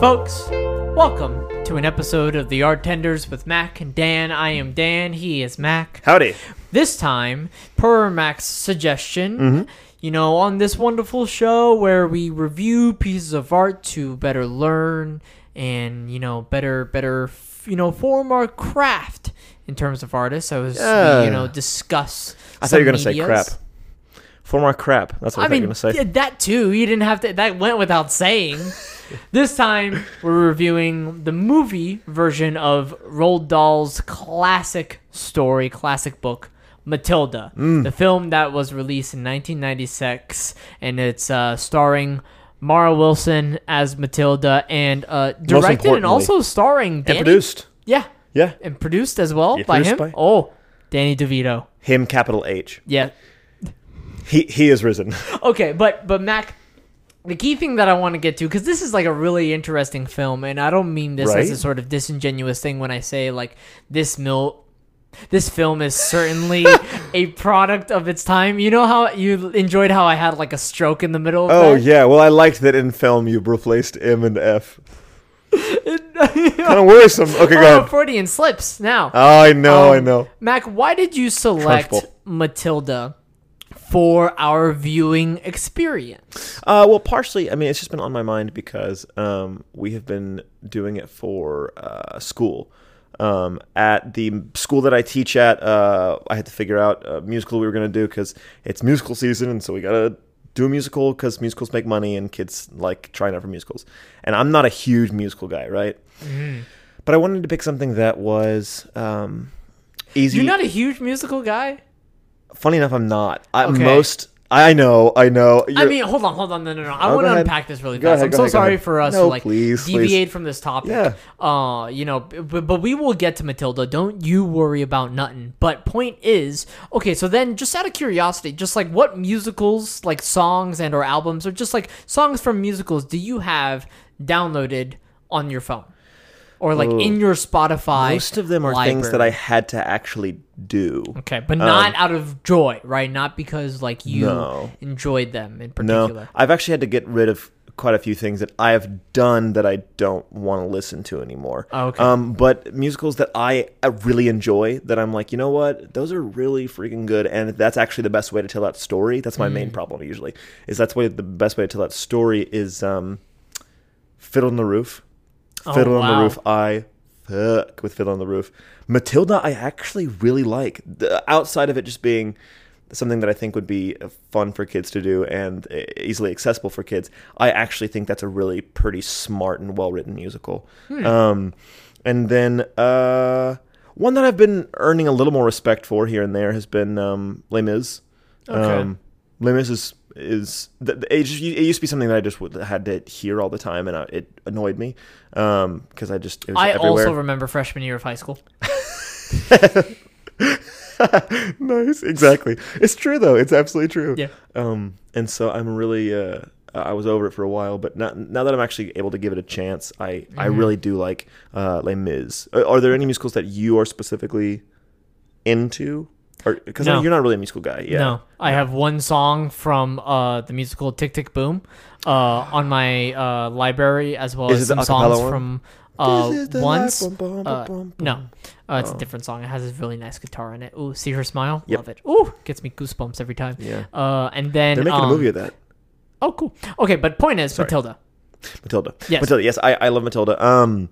Folks, welcome to an episode of the Artenders with Mac and Dan. I am Dan, he is Mac. Howdy. This time, per Mac's suggestion, mm-hmm. you know, on this wonderful show where we review pieces of art to better learn and, you know, better, better, you know, form our craft in terms of artists. I was, Yeah. you know, discuss. I thought you were gonna say crap. medias. For more crap. That's what I, I you were gonna say. that too. You didn't have to. That went without saying. this time, we're reviewing the movie version of Roald Dahl's classic story, classic book, Matilda, Mm. the film that was released in 1996, and it's uh, starring. Mara Wilson as Matilda, and uh, directed and also starring Danny. and produced. Yeah, Yeah. and produced as well Yeah, by him. by- Oh, Danny DeVito. Him capital H. Yeah, He he is risen. okay, but but Mac, the key thing that I want to get to because this is like a really interesting film, and I don't mean this as a sort of disingenuous thing when I say like this mil. This film is certainly a product of its time. You know how you enjoyed how I had like a stroke in the middle of Oh that? yeah. Well, I liked that in film you replaced M and F. kind of worrisome. Okay, go ahead. Freudian slips now. Oh, I know. I Um, know. Mac, why did you select. Matilda for our viewing experience? Uh, well, partially. I mean, it's just been on my mind because um, we have been doing it for uh, school. Um, at the school that I teach at, uh, I had to figure out a musical we were going to do because it's musical season, and so we got to do a musical because musicals make money and kids like trying out for musicals. And I'm not a huge musical guy, right? But I wanted to pick something that was um, easy. You're not a huge musical guy. Funny enough, I'm not. I, Okay. Most. I know. I know. I You're- mean, hold on, hold on, no, no, no. I Oh, want to unpack this really Go fast. ahead, I'm so ahead, sorry for us No, to like please, please. deviate from this topic. Yeah. Uh, you know, but, but we will get to Matilda. Don't you worry about nothing. But point is, okay. So then, just out of curiosity, just like what musicals, like songs and or albums, or just like songs from musicals, do you have downloaded on your phone, or like in your Spotify? Most of them are things that I had to actually do. Okay, but not out of joy, right? Not because like you No. enjoyed them in particular. No. I've actually had to get rid of quite a few things that I have done that I don't want to listen to anymore. Oh, okay. Um, but musicals that I uh, really enjoy, that I'm like, you know what, those are really freaking good, and that's actually the best way to tell that story. That's my Mm. main problem usually. Is that's way the best way to tell that story is um, Fiddler on the Roof. Oh, Fiddler on the Roof. I fuck with Fiddler on the Roof. Matilda, I actually really like. The, outside of it just being something that I think would be fun for kids to do and easily accessible for kids, I actually think that's a really pretty smart and well written musical. Hmm. Um, and then uh, one that I've been earning a little more respect for here and there has been um, Les Mis. Okay. Um, Les Mis is is the- it, just, it used to be something that I just would, had to hear all the time, and I, it annoyed me because I just it was I everywhere. also remember freshman year of high school. nice, exactly. It's true though. It's absolutely true. Yeah. Um, and so I'm really uh, I was over it for a while, but now, now that I'm actually able to give it a chance, I I Mm-hmm. really do like uh, Les Mis. Are there any musicals that you are specifically into? Or because No. you're not really a musical guy. Yeah. No, I have one song from uh, the musical Tick Tick Boom uh, on my uh, library, as well Is as some songs one? from uh, This is the once. life, bum, bum, Uh, bum, bum. no, uh, it's Oh. a different song. It has this really nice guitar in it. Ooh, see her smile, Yep. love it. Ooh, gets me goosebumps every time. Yeah. Uh, and then They're making um, a movie of that. Oh, cool. Okay, but point is Sorry. Matilda. Matilda. Yes. Matilda. Yes, I, I love Matilda. Um,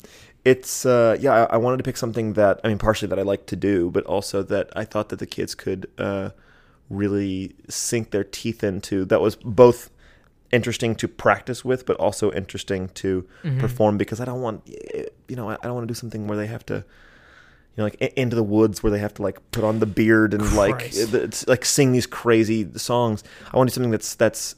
it's uh, yeah. I, I wanted to pick something that I mean, partially that I like to do, but also that I thought that the kids could uh, really sink their teeth into. That was both interesting to practice with, but also interesting to Mm-hmm. perform because I don't want you know I don't want to do something where they have to. You know, like into the woods where they have to like put on the beard and like Christ. it's, like sing these crazy songs. I want to do something that's that's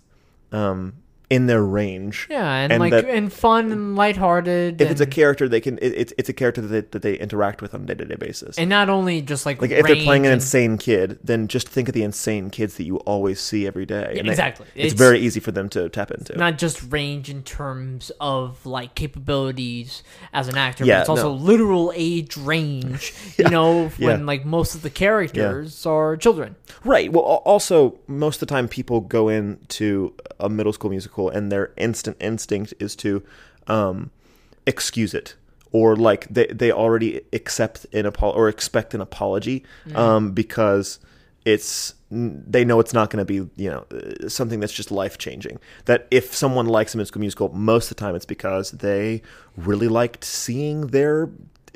um, in their range. Yeah, and, And like that- and fun and lighthearted. if it's a character they can it, it's it's a character that they, that they interact with on a day-to-day basis and not only just like like if they're playing an and- insane kid then just think of the insane kids that you always see every day Yeah, And they- exactly. it's, It's- very easy for them to tap into not just range in terms of like capabilities as an actor, Yeah, but it's also no. literal age range. You know, when yeah. like most of the characters are children. right well also most of the time people go into a middle school musical and their instant instinct is to um excuse it or like they they already accept an apol or expect an apology um, because it's they know it's not going to be you know uh, something that's just life changing. That if someone likes a musical musical, most of the time it's because they really liked seeing their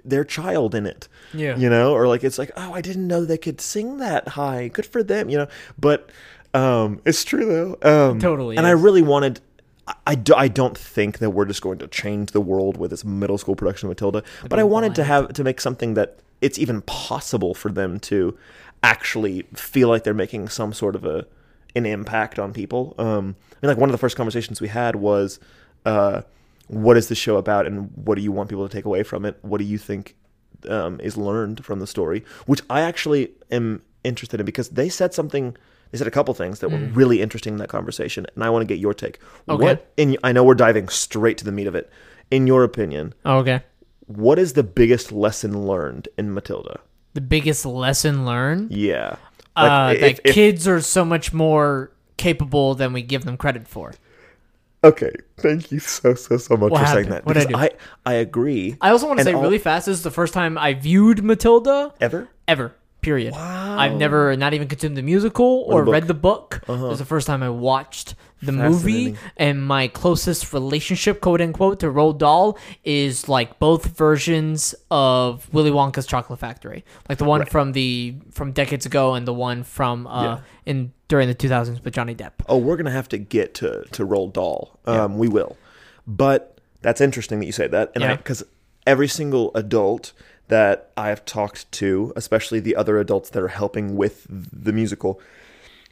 their child in it. Yeah. you know, or like it's like oh I didn't know they could sing that high. Good for them, you know. But um, it's true though. Um, Totally And I really wanted. I, I, do, I don't think that we're just going to change the world with this middle school production of Matilda, but I wanted to have to make something that it's even possible for them to actually feel like they're making some sort of a an impact on people. Um, I mean, like one of the first conversations we had was, uh, "What is the show about, and what do you want people to take away from it? What do you think um, is learned from the story?" Which I actually am interested in because they said something. They said a couple things that were really interesting in that conversation, and I want to get your take. Okay. What? In I know we're diving straight to the meat of it. In your opinion, Oh, okay. what is the biggest lesson learned in Matilda? The biggest lesson learned? Yeah. uh, if- that if- kids are so much more capable than we give them credit for. Okay, thank you so so so much What for saying that. What'd I because I, I agree. I also want to say all- really fast, this is the first time I viewed Matilda Ever? ever. Period. Wow. I've never not even consumed the musical or the book. Uh-huh. read the book. It was the first time I watched the movie, and my closest relationship, quote unquote, to Roald Dahl is like both versions of Willy Wonka's Chocolate Factory, like the one Right. from the from decades ago and the one from uh Yeah. in during the 2000s with Johnny Depp. Oh, we're gonna have to get to to Roald Dahl. Um, we will. But that's interesting that you say that, and Yeah. because every single adult that I have talked to, especially the other adults that are helping with the musical,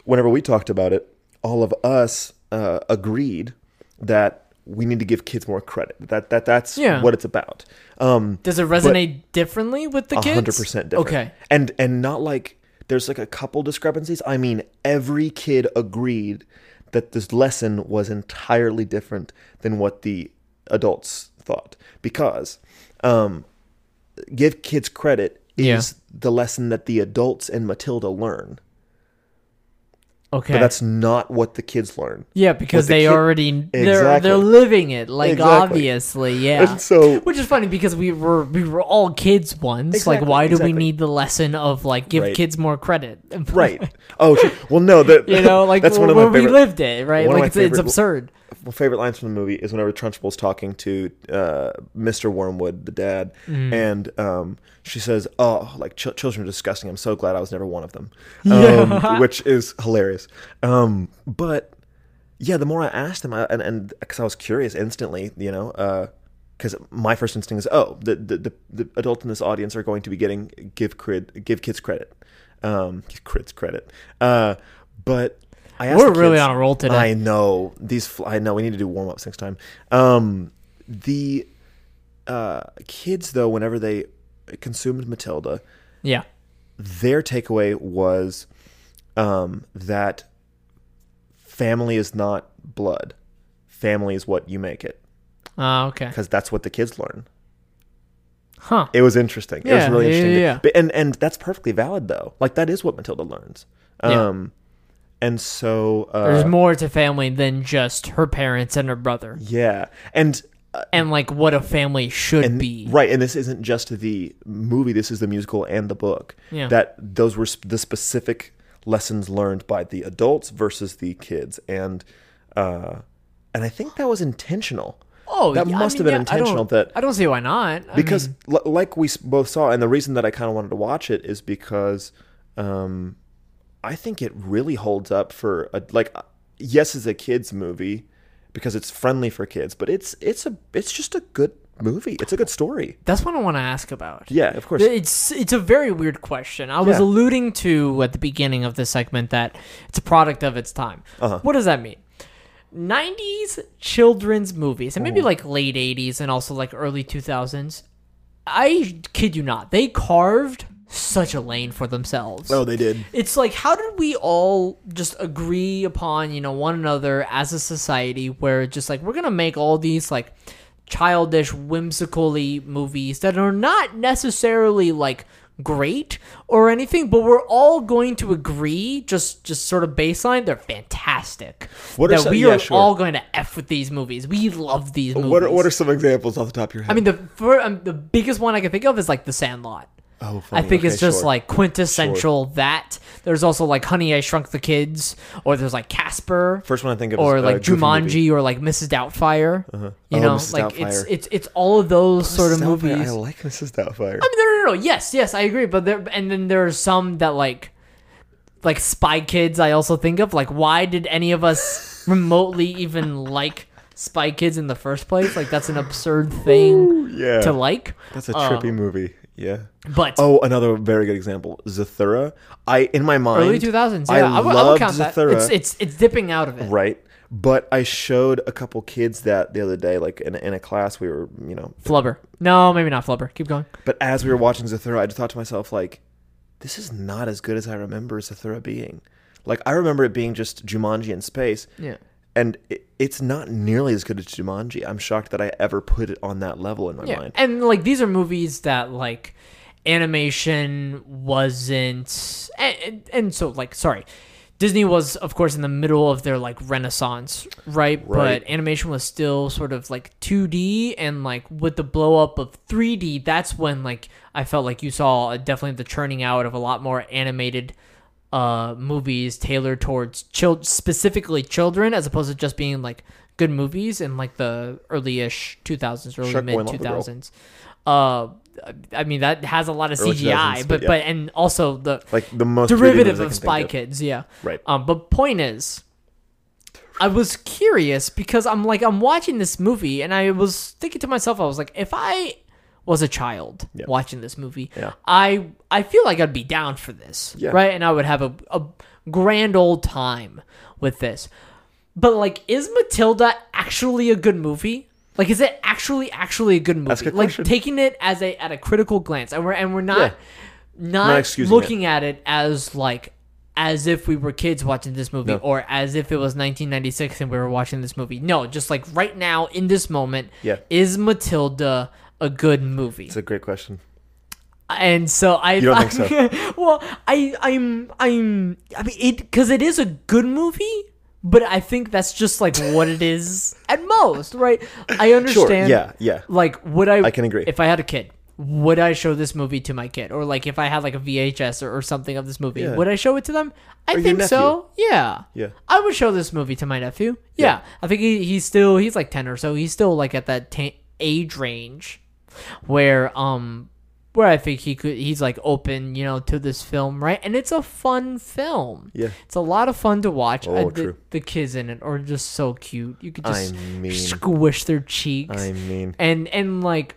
whenever we talked about it, all of us uh, agreed that we need to give kids more credit. That that that's Yeah. what it's about. Um, Does it resonate differently with the A kids? hundred percent different. Okay. and and not like there's like a couple discrepancies. I mean, every kid agreed that this lesson was entirely different than what the adults thought because um, give kids credit is Yeah. the lesson that the adults in Matilda learn, Okay. but that's not what the kids learn. Yeah, because the they kid- already they're Exactly. they're living it like Exactly. obviously, yeah. And so Which is funny because we were we were all kids once. like, Exactly, why do we need the lesson of like give Right. kids more credit? right. Oh, sure. well, no, that you know, like that's one of my we favorite. lived it, right? Like it's, it's favorite- absurd. My favorite lines from the movie is whenever Trunchbull's talking to uh, Mr. Wormwood, the dad, Mm. and um, she says, "Oh, like ch- children are disgusting. I'm so glad I was never one of them," Yeah. um, which is hilarious. Um, but yeah, the more I asked him, I, and and because I was curious instantly, you know, because my first instinct is, oh, the, the the the adults in this audience are going to be getting give cred, give kids credit, um, give kids credit, uh, but. I asked We're really kids- on a roll today. I know these. fl- I know we need to do warm ups next time. Um, the uh, kids, though, whenever they consumed Matilda, Yeah. their takeaway was um, that family is not blood. Family is what you make it, Uh, okay. because that's what the kids learn. Huh. It was interesting. it was really interesting. yeah, to- yeah. But, and and that's perfectly valid though. Like that is what Matilda learns. Yeah. And so uh, There's more to family than just her parents and her brother, yeah, and and like what a family should and be. right and this isn't just the movie this is the musical and the book Yeah. that those were sp- the specific lessons learned by the adults versus the kids and uh and i think that was intentional Oh, that yeah, I must have been yeah, I intentional that I don't see why not. I because mean, l- like we both saw and the reason that i kind of wanted to watch it is because um i think it really holds up for a, like yes it's a kids movie because it's friendly for kids but it's it's a it's just a good movie it's a good story that's what I want to ask about. yeah of course It's it's a very weird question. I was Yeah. alluding to at the beginning of this segment that it's a product of its time. Uh-huh. What does that mean? 90s children's movies and maybe like late 80s and also like early 2000s. I kid you not, they carved such a lane for themselves. Oh, they did. It's like how did we all just agree upon, you know, one another as a society where just like we're going to make all these like childish whimsically movies that are not necessarily like great or anything, but we're all going to agree, just just sort of baseline, they're fantastic. What are that some- we yeah, are sure. all going to f with these movies. We love these movies. What are, what are some examples off the top of your head? I mean, the fir- um, the biggest one I can think of is like The Sandlot. Oh, I funny. think it's just sure. like quintessential that. There's also like Honey I Shrunk the Kids, or there's like Casper, first one I think of, or is, uh, like Goofy Jumanji, or like Mrs. Doubtfire. You Oh, know, Mrs. like it's Doubtfire. it's it's all of those sort of. Doubtfire, movies. I like Mrs. Doubtfire. I mean, no, no, no, no. Yes, yes, I agree. But there, and then there are some that like, like Spy Kids. I also think of like, why did any of us remotely even like Spy Kids in the first place? Like, that's an absurd thing yeah, to like. that's a Uh, trippy movie. Yeah. But Oh, another very good example, Zathura. I in my mind early two thousands, I yeah, I, would- I would count that. Zathura. It's it's it's dipping out of it. right? But I showed a couple kids that the other day, like in, in a class, we were, you know, Flubber. No, maybe not Flubber. Keep going. but as we were watching Zathura, I just thought to myself, like, this is not as good as I remember Zathura being. Like, I remember it being just Jumanji in space, Yeah. And it, it's not nearly as good as Jumanji. I'm shocked that I ever put it on that level in my Yeah, mind. and like these are movies that like animation wasn't, and, and, so like sorry, Disney was of course in the middle of their like renaissance, right? Right. But animation was still sort of like 2D, and like with the blow up of 3D, that's when like I felt like you saw definitely the churning out of a lot more animated uh movies tailored towards child specifically children as opposed to just being like good movies in like the early-ish 2000s early Shark mid Boy 2000s uh i mean that has a lot of Early cgi 2000s, but but but, and also the Like the most derivative of. Spy kids yeah. Right. um but point is i was curious because i'm like i'm watching this movie and i was thinking to myself i was like if i was a child Yeah. watching this movie Yeah. i i feel like i'd be down for this Yeah. right and i would have a, a grand old time with this but like is matilda actually a good movie like is it actually actually a good movie That's a good like question. taking it as a at a critical glance and we're and we're not not, Not looking at it as like as if we were kids watching this movie No. or as if it was 1996 and we were watching this movie. No, just like right now in this moment, Yeah. is Matilda a good movie? It's a great question. and so I You don't think so? well, I I'm I'm I mean it cuz it is a good movie, but I think that's just like what it is at most, right? I Sure. understand Yeah. Yeah. like would I I can agree. if I had a kid would I show this movie to my kid or like if I had like a VHS or, or something of this movie Yeah. would I show it to them I Or think so yeah Yeah. I would show this movie to my nephew yeah, Yeah. I think he, he's still he's like 10 or so he's still like at that ta age range where um where I think he could he's like open you know to this film right and it's a fun film Yeah. it's a lot of fun to watch Oh, I- the, true. the kids in it are just so cute you could I just mean, squish their cheeks I mean, and and like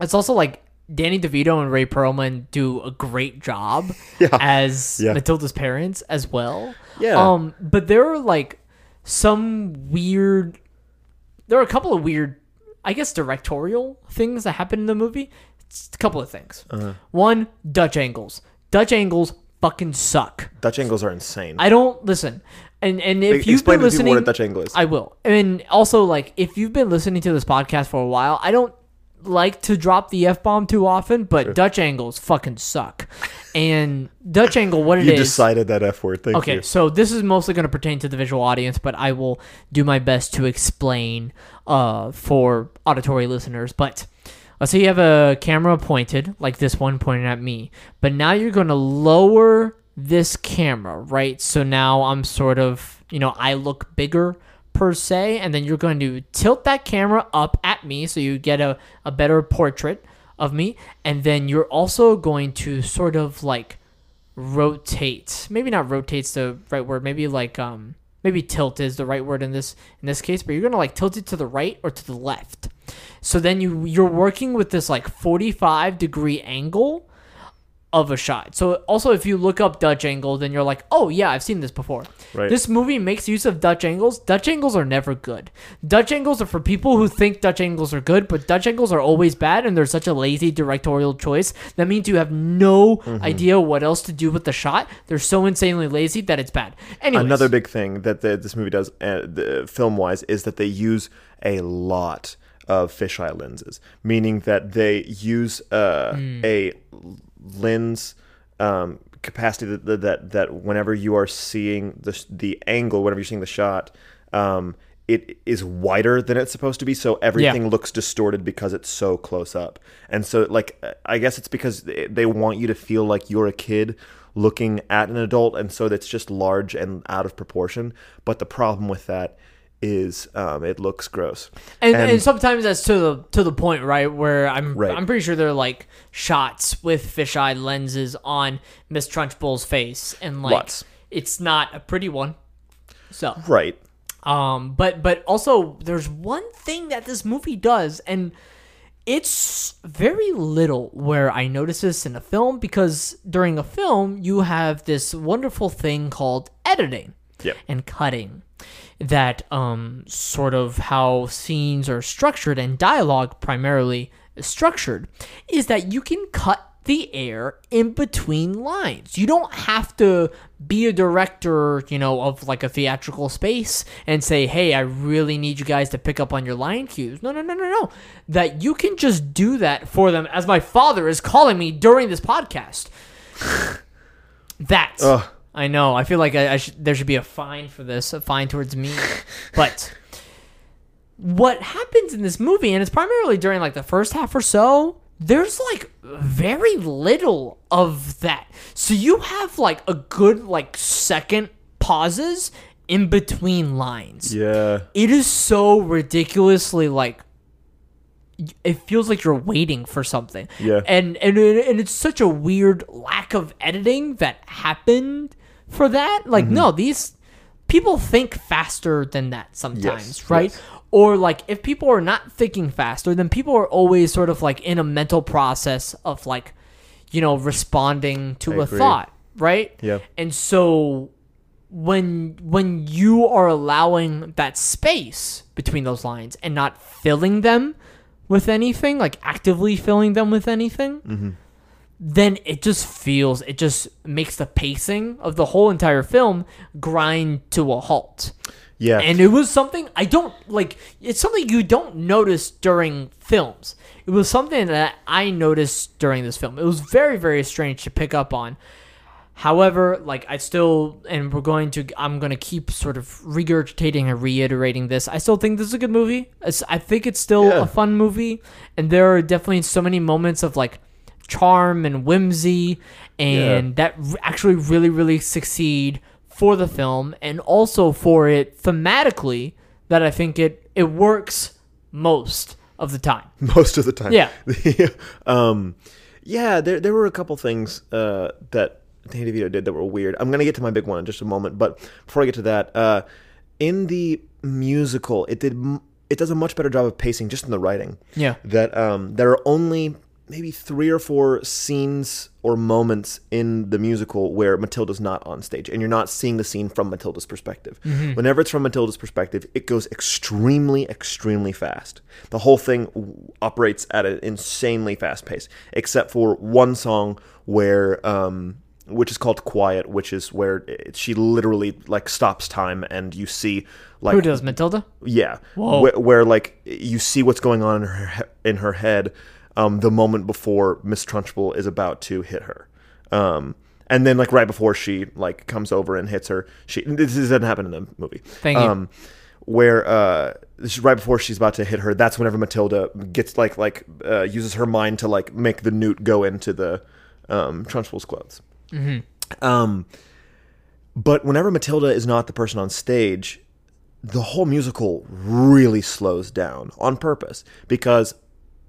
it's also like Danny DeVito and Rhea Perlman do a great job Yeah. as Yeah. Matilda's parents as well. Yeah. Um, but there are like some weird. There are a couple of weird, I guess, directorial things that happen in the movie. It's a couple of things. Uh-huh. One, Dutch angles. Dutch angles fucking suck. Dutch angles are insane. I don't listen. And and if you've Explain been listening, what a Dutch angle is. I will. And also, like, if you've been listening to this podcast for a while, I don't like to drop the f bomb too often, but Dutch angles fucking suck. And Dutch angle, what it is. you decided that F word. Thank Okay, you. so this is mostly going to pertain to the visual audience, but I will do my best to explain uh, for auditory listeners. But let's say you have a camera pointed, like this one pointing at me, but now you're going to lower this camera, right? So now I'm sort of, you know, I look bigger per se, and then you're going to tilt that camera up at me so you get a, a better portrait of me, and then you're also going to sort of like rotate. Maybe not rotate's the right word. Maybe like um maybe tilt is the right word in this in this case but you're gonna like tilt it to the right or to the left. So then you you're working with this like 45 degree angle of a shot. So also if you look up dutch angle then you're like oh yeah i've seen this before. Right. this movie makes use of dutch angles. Dutch angles are never good. Dutch angles are for people who think dutch angles are good but dutch angles are always bad and they're such a lazy directorial choice. That means you have no Mm-hmm. idea what else to do with the shot. They're so insanely lazy that it's bad. Anyways, Another big thing that the, this movie does, uh, the, film wise, is that they use a lot of fisheye lenses, meaning that they use uh, Hmm. a lens um, capacity that, that that whenever you are seeing the the angle, whenever you're seeing the shot, um, it is wider than it's supposed to be, so everything looks distorted because it's so close up. And so, like, I guess it's because they they want you to feel like you're a kid looking at an adult, and so that's just large and out of proportion. But the problem with that is um, it looks gross. And, and, sometimes that's to the to the point, right? Where I'm Right. I'm pretty sure they're like shots with fisheye lenses on Miss Trunchbull's face, and like Lots. it's not a pretty one. So, right. um, but but also there's one thing that this movie does, and it's very little where I notice this in a film because during a film you have this wonderful thing called editing Yep. and cutting that um sort of how scenes are structured and dialogue primarily is structured is that you can cut the air in between lines. You don't have to be a director, you know, of like a theatrical space and say, "Hey, I really need you guys to pick up on your line cues." No, no, no, no, no. That you can just do that for them as my father is calling me during this podcast. That Ugh. I know. I feel like I, I should, there should be a fine for this, a fine towards me. but what happens in this movie, and it's primarily during like the first half or so, there's like very little of that. So you have like a good like second pauses in between lines. Yeah. It is so ridiculously like it feels like you're waiting for something. Yeah. And and and it's such a weird lack of editing that happened for that. Like Mm-hmm. no, these people think faster than that sometimes, Yes, right? yes. Or like if people are not thinking faster, then people are always sort of like in a mental process of like you know responding to I a agree. thought, right? Yeah. And so when when you are allowing that space between those lines and not filling them with anything, like actively filling them with anything, Mm-hmm. Then it just feels it just makes the pacing of the whole entire film grind to a halt. Yeah. And it was something I don't like. It's something you don't notice during films. It was something that I noticed during this film. It was very, very strange to pick up on. However, like I still, and we're going to, I'm going to keep sort of regurgitating and reiterating this. I still think this is a good movie. It's, I think it's still Yeah. a fun movie, and there are definitely so many moments of like charm and whimsy, and that r- actually really, really succeed for the film, and also for it thematically. That I think it it works most of the time. most of the time. Yeah. um, yeah, there there were a couple things uh, that Danny DeVito did that were weird. I'm gonna get to my big one in just a moment, but before I get to that, uh, in the musical, it did m- it does a much better job of pacing just in the writing. Yeah. That um, there are only maybe three or four scenes or moments in the musical where Matilda's not on stage and you're not seeing the scene from Matilda's perspective. Whenever it's from Matilda's perspective, it goes extremely, extremely fast. The whole thing w- operates at an insanely fast pace, except for one song where. Um, which is called Quiet, which is where it, she literally like stops time and you see like Who does Matilda? yeah, Whoa. where, where like you see what's going on in her he- in her head um, the moment before Miss Trunchbull is about to hit her, um, and then like right before she like comes over and hits her, she this doesn't happen in the movie. Thank you. Um, where uh, right before she's about to hit her, that's whenever Matilda gets like like uh, uses her mind to like make the newt go into the um, Trunchbull's clothes. Um, but whenever Matilda is not the person on stage, the whole musical really slows down on purpose because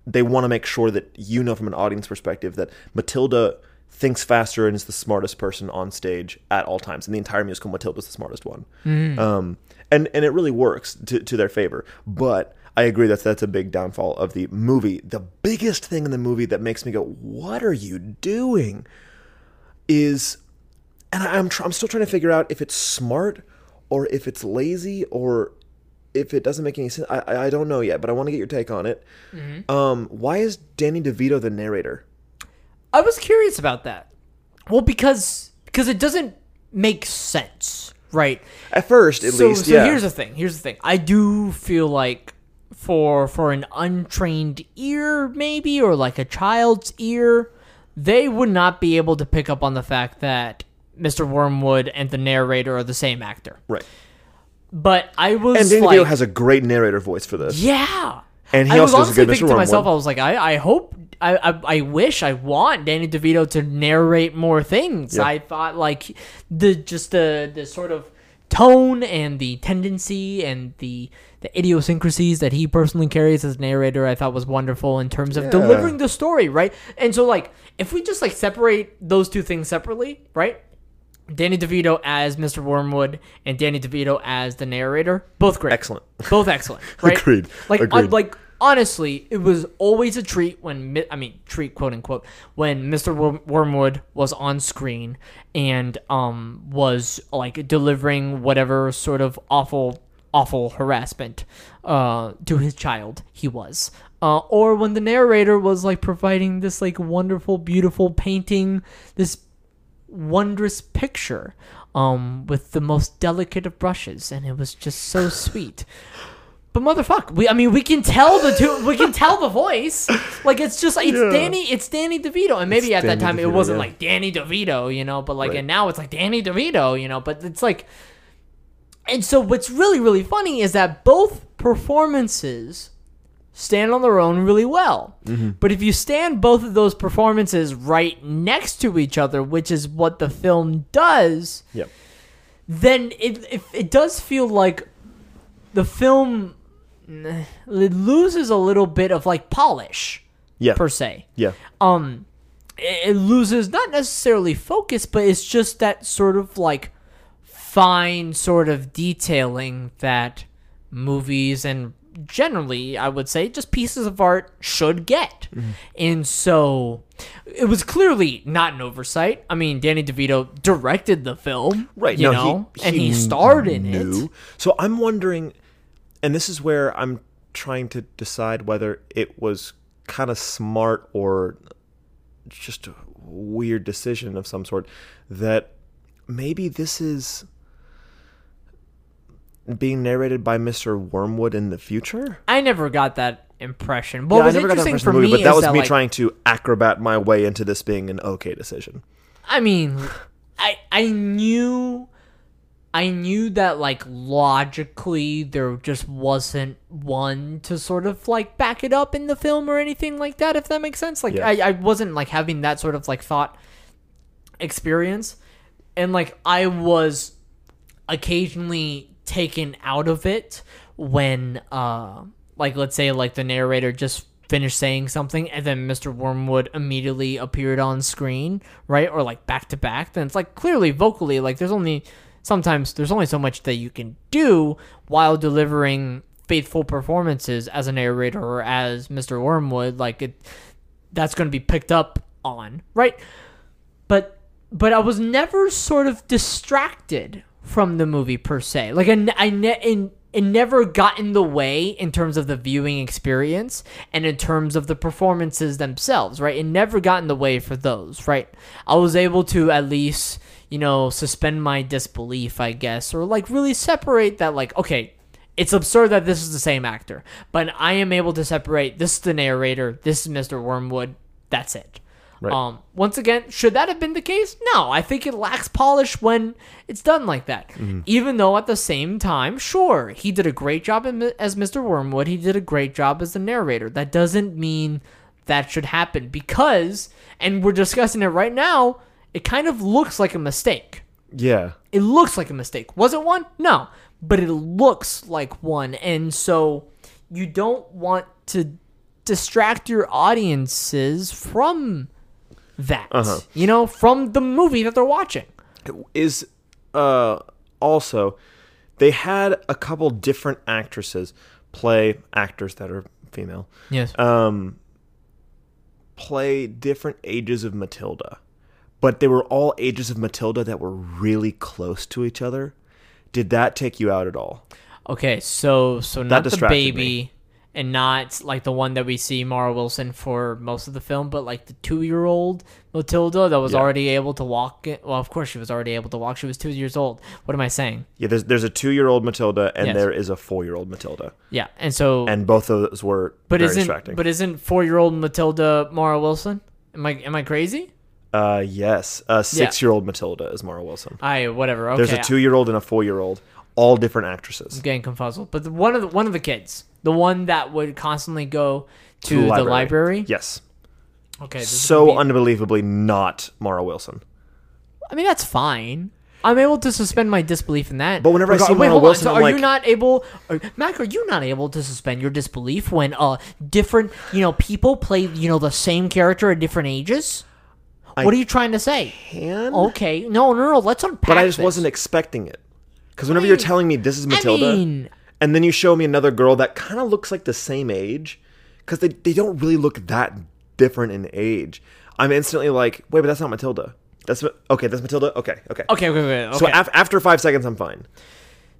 they want to make sure that you know from an audience perspective that Matilda thinks faster and is the smartest person on stage at all times. In the entire musical, Matilda's the smartest one. Um, and, and it really works to, to their favor. But I agree that that's a big downfall of the movie. The biggest thing in the movie that makes me go, what are you doing? Is and I'm tr- I'm still trying to figure out if it's smart or if it's lazy or if it doesn't make any sense. I I, don't know yet, but I want to get your take on it. Um, why is Danny DeVito the narrator? I was curious about that. Well, because because it doesn't make sense, right? At first, at so, least, so yeah. here's the thing. Here's the thing. I do feel like for for an untrained ear, maybe, or like a child's ear, they would not be able to pick up on the fact that Mr. Wormwood and the narrator are the same actor. Right. But I was And Danny like, DeVito has a great narrator voice for this. yeah. And he I was also does a good thinking to myself, Wormwood. I was like, I, I hope, I, I, I wish, I want Danny DeVito to narrate more things. Yeah. I thought like the just the the sort of tone and the tendency and the the idiosyncrasies that he personally carries as narrator, I thought was wonderful in terms of Yeah. delivering the story, right? And so like, if we just like separate those two things separately, right? Danny DeVito as Mr. Wormwood and Danny DeVito as the narrator, both great. Excellent. Both excellent. Right? Agreed. Like, I, Agreed. like honestly, it was always a treat when I mean treat quote unquote when Mr. Worm- Wormwood was on screen and um was like delivering whatever sort of awful awful harassment uh to his child he was. Uh, or when the narrator was like providing this like wonderful, beautiful painting, this wondrous picture um with the most delicate of brushes and it was just so sweet but motherfuck we i mean we can tell the two we can tell the voice like it's just it's Yeah. danny it's danny devito and maybe It's at that Danny time it wasn't yeah. like danny devito you know but like Right. and now it's like danny devito you know but it's like and so what's really really funny is that both performances stand on their own really well. But if you stand both of those performances right next to each other, which is what the film does, Yep. then it it, it does feel like the film it loses a little bit of like polish Yeah. per se yeah. um it it loses not necessarily focus but it's just that sort of like fine sort of detailing that movies and generally i would say just pieces of art should get Mm-hmm. and so it was clearly not an oversight i mean danny devito directed the film Right. you no, know he, and he starred in knew. it So I'm wondering, and this is where I'm trying to decide whether it was kind of smart or just a weird decision of some sort that maybe this is being narrated by Mr. Wormwood in the future. i never got that impression what yeah, was I never got that interesting impression for the movie, me but that was that, me like, trying to acrobat my way into this being an okay decision. I mean, I I knew I knew that like logically there just wasn't one to sort of like back it up in the film or anything like that if that makes sense. Like Yeah. I, I wasn't like having that sort of like thought experience and like I was occasionally taken out of it when uh like let's say like the narrator just finished saying something and then Mr. Wormwood immediately appeared on screen, right? Or like back to back, then it's like clearly vocally like there's only sometimes there's only so much that you can do while delivering faithful performances as a narrator or as Mr. Wormwood like it that's going to be picked up on, right? But but I was never sort of distracted from the movie per se. Like I, I ne- in, it never got in the way in terms of the viewing experience and in terms of the performances themselves, right? It never got in the way for those, right? I was able to at least, you know, suspend my disbelief, I guess, or like really separate that, like, okay, it's absurd that this is the same actor, but I am able to separate this is the narrator, this is Mr. Wormwood, that's it. Right. Um, once again, should that have been the case? No, I think it lacks polish when it's done like that. Even though at the same time, sure, he did a great job in, as Mr. Wormwood, he did a great job as the narrator. That doesn't mean that should happen because, and we're discussing it right now, it kind of looks like a mistake. Yeah. It looks like a mistake. Was it one? No, but it looks like one. And so you don't want to distract your audiences from that. Uh-huh. You know, from the movie that they're watching. is uh also they had a couple different actresses play actors that are female Yes. um play different ages of Matilda but they were all ages of Matilda that were really close to each other did that take you out at all Okay, so so not the baby me. And not like the one that we see Mara Wilson for most of the film, but like the two-year-old Matilda that was Yeah. already able to walk. Well, of course she was already able to walk. She was two years old. What am I saying? yeah there's there's a 2-year-old Matilda and Yes. there is a 4-year-old Matilda Yeah, and so and both of those were but very isn't distracting but isn't four-year-old Matilda Mara Wilson? Am I am I crazy? Uh, yes. Uh, six-year-old Matilda is Mara Wilson. I whatever. Okay. There's a two-year-old and a four-year-old, all different actresses. I'm getting confuzzled. But the, one of the one of the kids, the one that would constantly go to, the the library. library. Yes. Okay. So be- unbelievably not Mara Wilson. I mean, that's fine. I'm able to suspend my disbelief in that. But whenever I see wait, Mara hold Wilson, on. So are you not able, are, Mac? Are you not able to suspend your disbelief when uh different you know people play you know the same character at different ages? what are you trying to say? Can? Okay, no, no, no. Let's unpack. But I just this. wasn't expecting it. Because whenever you're telling me this is Matilda, mean, and then you show me another girl that kind of looks like the same age, because they, they don't really look that different in age, I'm instantly like, wait, but that's not Matilda. That's okay. That's Matilda. Okay, okay. okay, okay, okay. okay. So af- after five seconds, I'm fine.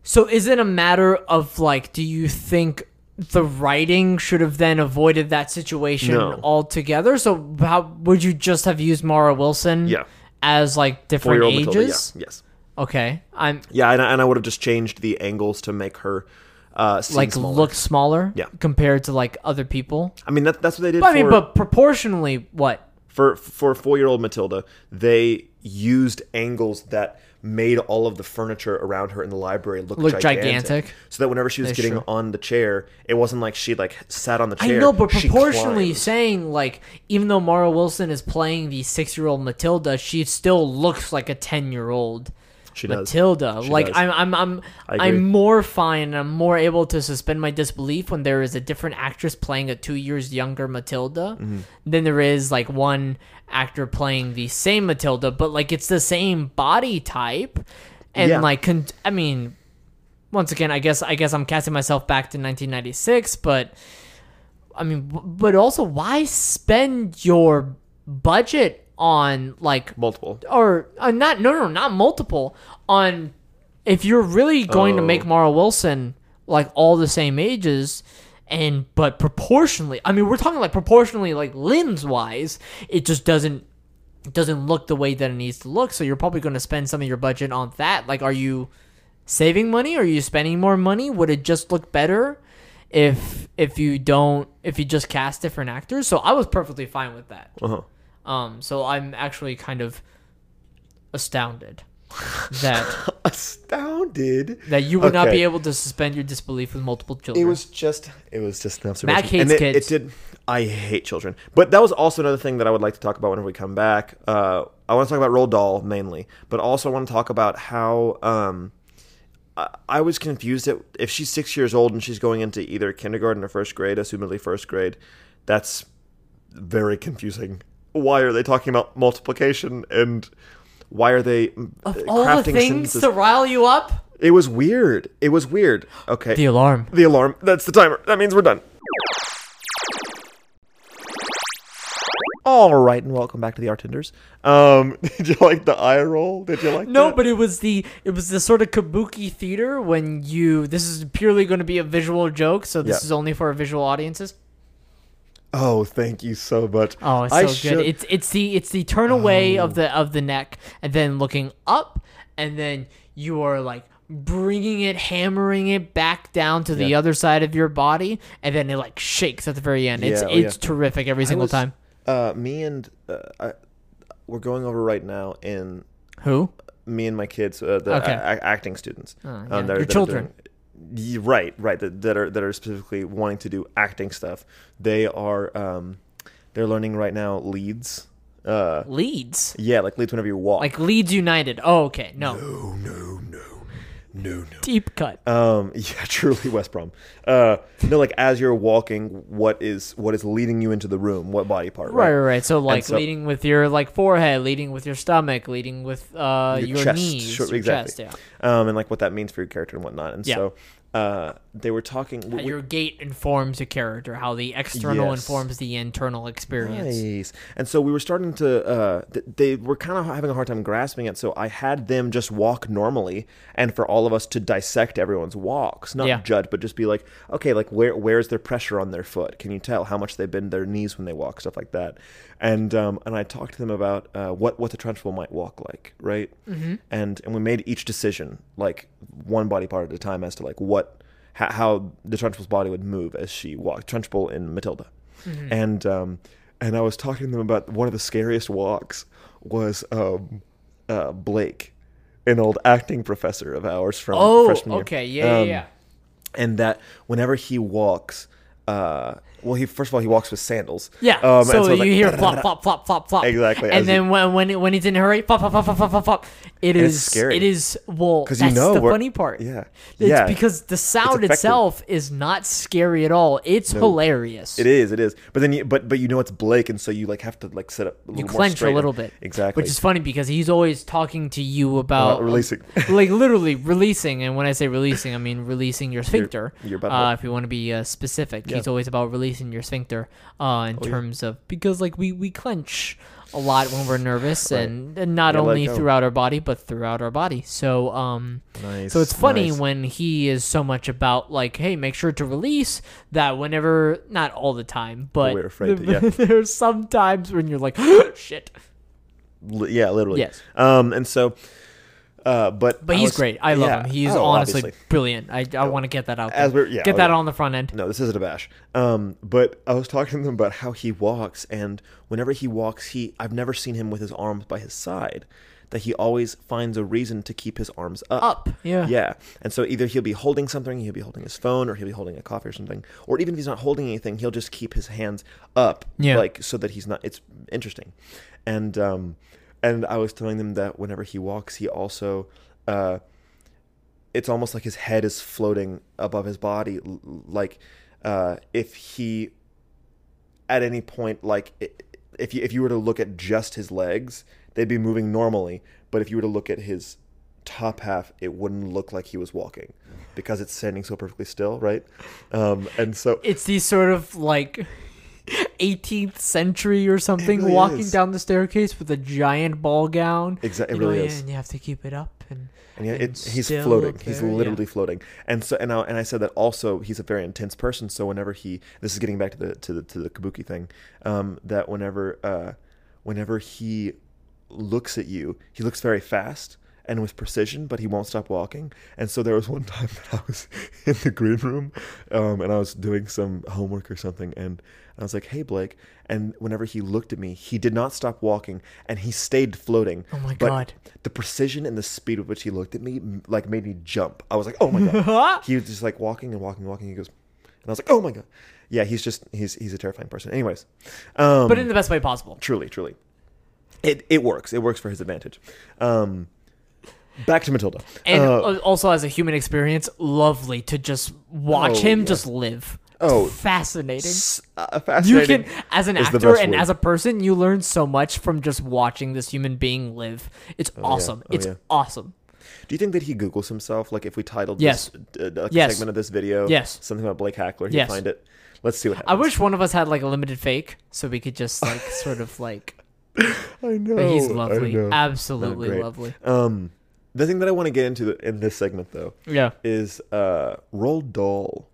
So is it a matter of like, do you think the writing should have then avoided that situation No. altogether? So how would you just have used Mara Wilson? Yeah. As like different Four-year-old Matilda. ages. Yeah. Yes. Okay. I'm Yeah, and I, and I would have just changed the angles to make her uh, seem like smaller. look smaller. Yeah. Compared to like other people. I mean, that, that's what they did. But I for, mean, but proportionally, what? for for four year old Matilda, they used angles that made all of the furniture around her in the library look, Look gigantic. So that whenever she was That's getting true. on the chair, it wasn't like she like sat on the chair. I know, but she proportionally climbed. saying like, even though Mara Wilson is playing the six-year-old Matilda, she still looks like a ten-year-old. She does. Matilda. like does. I'm I'm I'm. I'm more fine. I'm more able to suspend my disbelief when there is a different actress playing a two years younger Matilda Mm-hmm. than there is like one actor playing the same Matilda, but like it's the same body type, and Yeah. like con- I mean, once again, I guess I guess I'm casting myself back to 1996, but I mean, but also why spend your budget on like multiple. or uh, not no no not multiple on if you're really going to Oh. make Mara Wilson like all the same ages and but proportionally I mean we're talking like proportionally like limbs wise it just doesn't it doesn't look the way that it needs to look so you're probably going to spend some of your budget on that like are you saving money are you spending more money would it just look better if if you don't if you just cast different actors so I was perfectly fine with that Uh-huh. Um, so I'm actually kind of astounded that Astounded. that you would not be able to suspend your disbelief with multiple children. It was just it was just an observation. hates and it, kids. it did I hate children. But that was also another thing that I would like to talk about whenever we come back. Uh, I want to talk about Roald Dahl mainly, but also I want to talk about how um, I, I was confused that if she's six years old and she's going into either kindergarten or first grade, assumedly first grade. That's very confusing. Why are they talking about multiplication and why are they of all the crafting things sentences? to rile you up. It was weird. It was weird. Okay. The alarm. The alarm. That's the timer. That means we're done. All right, and welcome back to the Artenders. Um, did you like the eye roll? Did you like No, that? but it was the it was the sort of kabuki theater when you this is purely going to be a visual joke, so this Yeah. is only for visual audiences. Oh, thank you so much. Oh, it's I so should- good. It's it's the it's the turn away Oh. of the of the neck and then looking up and then you are like bringing it hammering it back down to the Yeah. other side of your body and then it like shakes at the very end. It's Yeah, oh, it's yeah. terrific every single was- time. Uh, me and uh, I, we're going over right now in Who? me and my kids, uh, the Okay. a- acting students. Oh, um, yeah. that are- Your children. Doing- Y- right, right. That, that are that are specifically wanting to do acting stuff. They are um, they're learning right now leads. Uh, Leeds. yeah, like leads whenever you walk. Like Leeds United. Oh, okay. No. no, no, no, no, no. Deep cut. Um, yeah, truly West Brom. Uh, no, like as you're walking, what is what is leading you into the room? What body part? Right, Right. right. So like so- leading with your like forehead, leading with your stomach, leading with uh Your your, chest, knees, sure, your exactly. chest, yeah. Um, and like what that means for your character and whatnot. And Yeah. so, uh, they were talking. How we- your gait informs your character, how the external Yes. informs the internal experience. Nice. And so we were starting to, uh, th- they were kind of having a hard time grasping it. So I had them just walk normally and for all of us to dissect everyone's walks, not Yeah. judge, but just be like, okay, like where, where's their pressure on their foot? Can you tell how much they bend their knees when they walk, stuff like that. And, um, and I talked to them about, uh, what, what the Trunchbull might walk like. Right. Mm-hmm. And, and we made each decision, like one body part at a time as to like what, how, how the Trunchbull's body would move as she walked. Trunchbull and Matilda. And um, and I was talking to them about one of the scariest walks was um, uh, Blake, an old acting professor of ours from Oh, freshman year. okay, yeah, yeah, Um, yeah. and that whenever he walks, uh, well, he first of all he walks with sandals. Yeah. Um, and so, you like, hear flop, flop, flop, flop, flop. Exactly, And then he- when when, when he's in a hurry, flop, flop, flop, flop, flop, flop, flop. It's scary. It is well. 'Cause because you know the funny part. yeah. It's Yeah. because the sound effective. itself is not scary at all. It's hilarious. It is, it is. But then, you, but but you know it's Blake, and so you like have to like sit up. A You clench a little bit. Exactly. Which is funny because he's always talking to you about About releasing. like literally releasing. And when I say releasing, I mean releasing your sphincter. your butthole. uh, if you want to be uh, specific, Yeah. he's always about releasing your sphincter. Uh, in Oh, yeah. terms of because like we we clench a lot when we're nervous, Right. and, and not only throughout our body but throughout our body. So um. nice. So it's funny nice. when he is so much about like, hey, make sure to release that whenever, not all the time, but We're afraid to, yeah. there's some times when you're like, shit. Yeah, literally. Yes. Um, and so, uh, but But he's great. I love yeah. him. He's Oh, honestly obviously. brilliant. I, I want to get that out there. As we're- yeah, get oh, that yeah. on the front end. No, this isn't a bash. Um, but I was talking to them about how he walks, and whenever he walks, he I've never seen him with his arms by his side. That he always finds a reason to keep his arms up. Up, yeah. Yeah. And so either he'll be holding something, he'll be holding his phone, or he'll be holding a coffee or something. Or even if he's not holding anything, he'll just keep his hands up. Yeah. Like so that he's not it's interesting. And um and I was telling them that whenever he walks, he also uh it's almost like his head is floating above his body. Like uh if he at any point like if you if you were to look at just his legs they'd be moving normally. But if you were to look at his top half it wouldn't look like he was walking because it's standing so perfectly still right? Um and so It's these sort of like 18th century or something really walking is. down the staircase with a giant ball gown. Exactly, it You know, really is. And you have to keep it up. And, and yeah, and it, he's floating. He's there, yeah. literally floating. And so, and I, and I said that also he's a very intense person. So whenever he, this is getting back to the to the to the kabuki thing, um, that whenever uh, whenever he looks at you, he looks very fast and with precision, but he won't stop walking. And so there was one time that I was in the green room, um, and I was doing some homework or something, and I was like, "Hey, Blake." And whenever he looked at me, he did not stop walking, and he stayed floating. Oh my But God. The precision and the speed with which he looked at me, like, made me jump. I was like, "Oh my god!" he was just like walking and walking, and walking. He goes, and I was like, "Oh my god!" Yeah, he's just he's he's a terrifying person. Anyways, um, but in the best way possible. truly, truly, it it works. It works for his advantage. Um, back to Matilda. And Uh, also, as a human experience, lovely to just watch Oh, him yeah. just live. Oh. fascinating. s- uh, You can, as an actor and word. as a person, you learn so much from just watching this human being live. It's awesome. Oh, it's yeah. awesome. Do you think that he Googles himself? Like, if we titled Yes. this uh, Yes. segment of this video, Yes. something about Blake Hackler, he'd Yes. find it. Let's see what happens. I wish one of us had like a limited fake, so we could just like sort of like. I know. But he's lovely, know. absolutely lovely. Um, the thing that I want to get into in this segment, though, Yeah. is uh, Roald Dahl,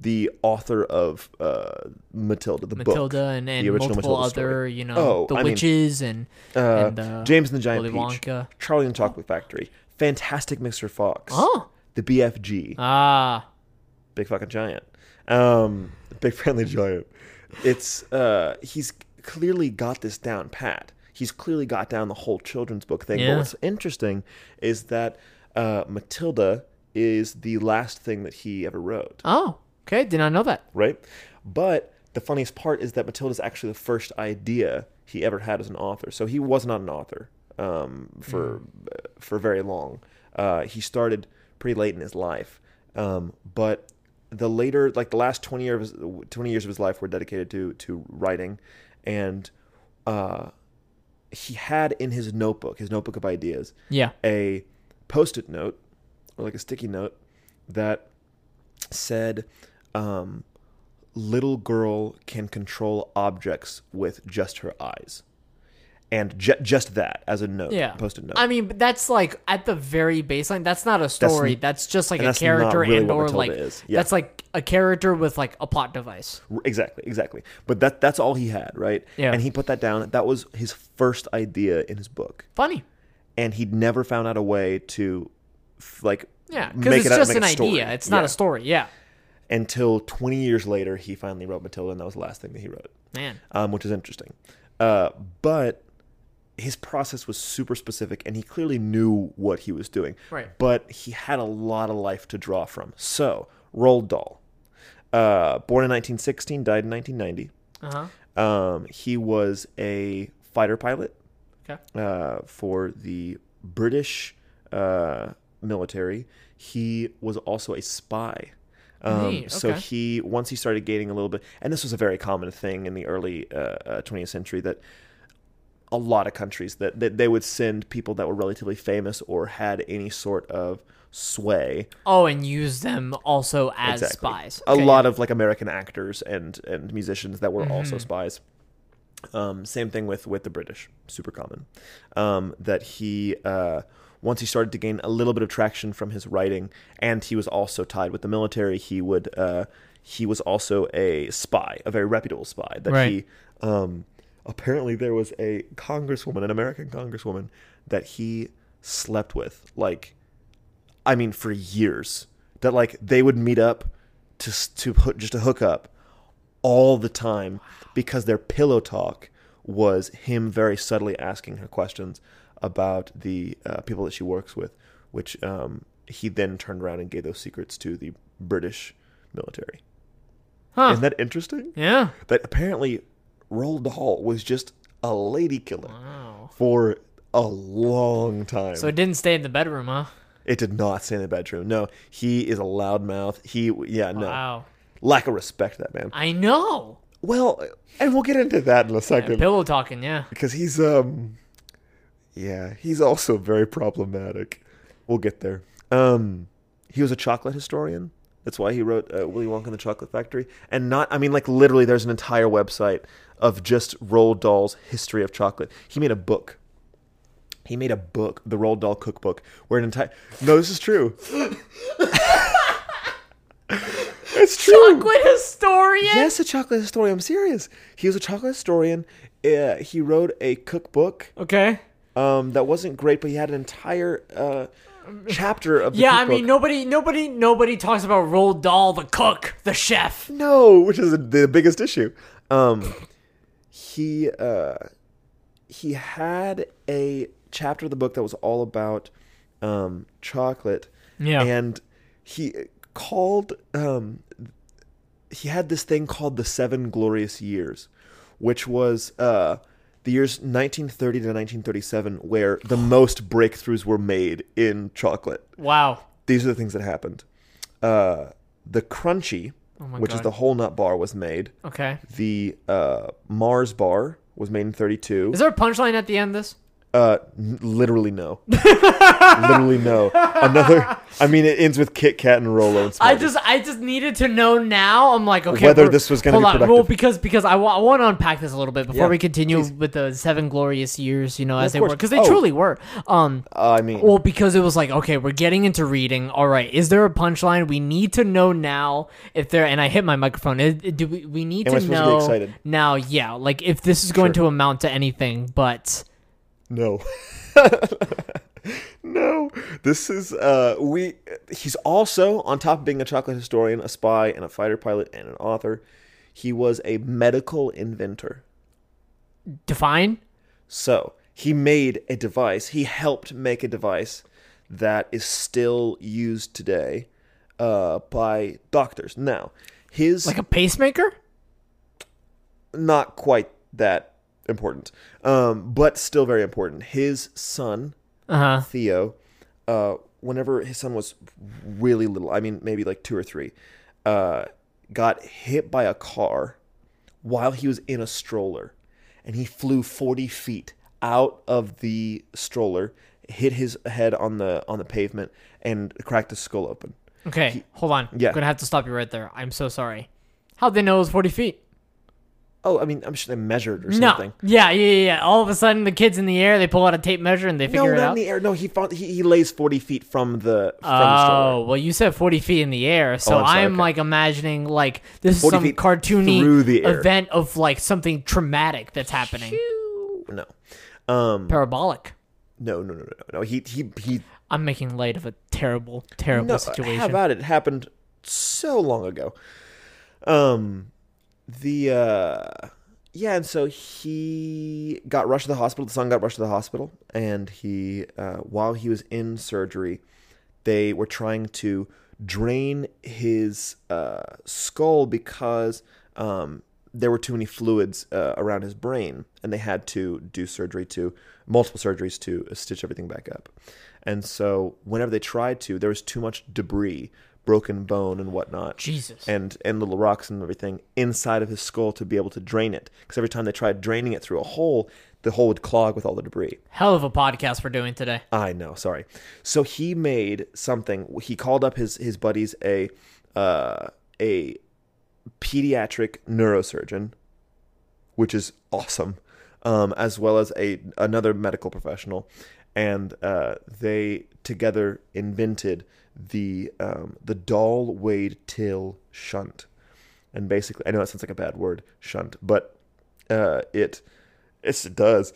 the author of uh, Matilda, the book. And, and the original multiple Matilda story. other, you know, Oh, the I mean, witches and, Uh, and uh, James and the Giant Willy Peach, Wonka. Charlie and the Chocolate Factory, Fantastic Mr. Fox, Oh, the BFG, ah, Big Fucking Giant, um, Big Friendly Giant. It's uh, he's clearly got this down pat. He's clearly got down the whole children's book thing. Yeah. But what's interesting is that uh, Matilda is the last thing that he ever wrote. oh, okay, did not know that. right? But the funniest part is that Matilda is actually the first idea he ever had as an author. So he was not an author um, for for very long. Uh, he started pretty late in his life, um, but the later, like the last twenty years, twenty years of his life were dedicated to to writing, and uh, he had in his notebook, his notebook of ideas, Yeah. a post-it note or like a sticky note that said um, little girl can control objects with just her eyes and ju- just that as a note Yeah. post-it note I mean, but that's like at the very baseline. That's not a story. That's, just like a that's character really and or like. Yeah. that's like a character with like a plot device. Exactly exactly but that that's all he had right Yeah. and he put that down that was his first idea in his book Funny. and he'd never found out a way to f- like Yeah, because make it's it just an idea. It's not Yeah. a story. Yeah. until 20 years later, he finally wrote Matilda, and that was the last thing that he wrote, Man. um, which is interesting. Uh, but his process was super specific, and he clearly knew what he was doing. Right. But he had a lot of life to draw from. So, Roald Dahl, uh, born in 1916, died in 1990. Uh huh. Um, he was a fighter pilot Okay. uh, for the British uh, military. He was also a spy. Um, Neat, So he once he started gaining a little bit, and this was a very common thing in the early uh, uh, 20th century that a lot of countries that, that they would send people that were relatively famous or had any sort of sway Oh, and use them also as Exactly. spies. A lot of like American actors and and musicians that were Mm-hmm. also spies. Um, same thing with with the British, super common. Um, that he uh, once he started to gain a little bit of traction from his writing, and he was also tied with the military. He would uh, he was also a spy, a very reputable spy. That Right. he um, apparently there was a congresswoman, an American congresswoman, that he slept with, like I mean, for years. That like they would meet up to to put just to hook up all the time because their pillow talk was him very subtly asking her questions about the uh, people that she works with, which um, he then turned around and gave those secrets to the British military. Huh. Isn't that interesting? yeah. That apparently Roald Dahl was just a lady killer Wow. for a long time. So it didn't stay in the bedroom, huh? It did not stay in the bedroom. No, he is a loudmouth. He, yeah, no, Wow. lack of respect, that man. I know. Well, and we'll get into that in a second Pillow talking, yeah. because he's, um, yeah, he's also very problematic. We'll get there. Um, he was a chocolate historian. That's why he wrote uh, Willy Wonka and the Chocolate Factory, and not, I mean, like literally, there's an entire website of just Roald Dahl's history of chocolate. He made a book. He made a book, the Roald Dahl cookbook, where an entire. No, this is true. it's true. Chocolate historian. Yes, a chocolate historian. I'm serious. He was a chocolate historian. Uh, he wrote a cookbook Okay. um, that wasn't great, but he had an entire uh, chapter of the Yeah, I mean, nobody, nobody, nobody talks about Roald Dahl, the cook, the chef. No, which is the biggest issue. Um, he uh, he had a chapter of the book that was all about um, chocolate, Yeah. and he called um, he had this thing called the Seven Glorious Years, which was uh, the years 1930 to 1937, where the most breakthroughs were made in chocolate. Wow. These are the things that happened. Uh, the Crunchie, Oh which is the whole nut bar, was made. Okay. The uh, Mars bar was made in 32. Is there a punchline at the end of this? Uh, n- literally no. literally no. Another. I mean, it ends with Kit Kat and Rolo. And I Smarties. just, I just needed to know now. I'm like, okay, Whether we're- this was gonna hold be on. productive. Well, because because I, wa- I want to unpack this a little bit before Yeah, we continue please. with the seven glorious years. You know, as of they course. were, because they Oh. truly were. Um, Uh, I mean, Well, because it was like, okay, we're getting into reading. All right, is there a punchline? We need to know now if there. And I hit my microphone. Is- Do we? We need Am I to supposed to be know excited? now. Yeah, like if this is going Sure. to amount to anything, but no. no. This is uh we he's also on top of being a chocolate historian, a spy and a fighter pilot and an author, he was a medical inventor. define. So, he made a device, he helped make a device that is still used today uh by doctors. Now, his Like a pacemaker? not quite that important. Um but still very important. His son Uh huh. Theo, uh, whenever his son was really little, I mean, maybe like two or three, uh, got hit by a car while he was in a stroller. And he flew 40 feet out of the stroller, hit his head on the on the pavement, and cracked his skull open. Okay, hold on. Yeah. I'm gonna have to stop you right there. I'm so sorry. How'd they know it was 40 feet? Oh, I mean, I'm sure they measured or something. Yeah, yeah, yeah, yeah. All of a sudden, the kid's in the air. They pull out a tape measure and they No, figure it not out. in the air. No, he found he, he lays 40 feet from the from the. Oh well, you said forty feet in the air, so Oh, I'm sorry, I'm okay. like imagining like this is some cartoony the event of like something traumatic that's happening. No. Um, Parabolic. no, no, no, no, no. He he he I'm making light of a terrible, terrible No, situation. how about it? It happened so long ago. Um, the uh, yeah, and so he got rushed to the hospital. The son got rushed to the hospital, and he uh, while he was in surgery, they were trying to drain his uh, skull because um, there were too many fluids uh, around his brain, and they had to do surgery to multiple surgeries to stitch everything back up. And so, whenever they tried to, there was too much debris, broken bone, and whatnot, Jesus. and and little rocks and everything inside of his skull to be able to drain it. Because every time they tried draining it through a hole, the hole would clog with all the debris. Hell of a podcast we're doing today. I know, sorry. So he made something. He called up his his buddies a uh, a pediatric neurosurgeon, which is awesome, um, as well as a another medical professional, and uh, they together invented the um, the Dahl Wade Till shunt. And basically, I know that sounds like a bad word, shunt, but uh, it Yes, it does.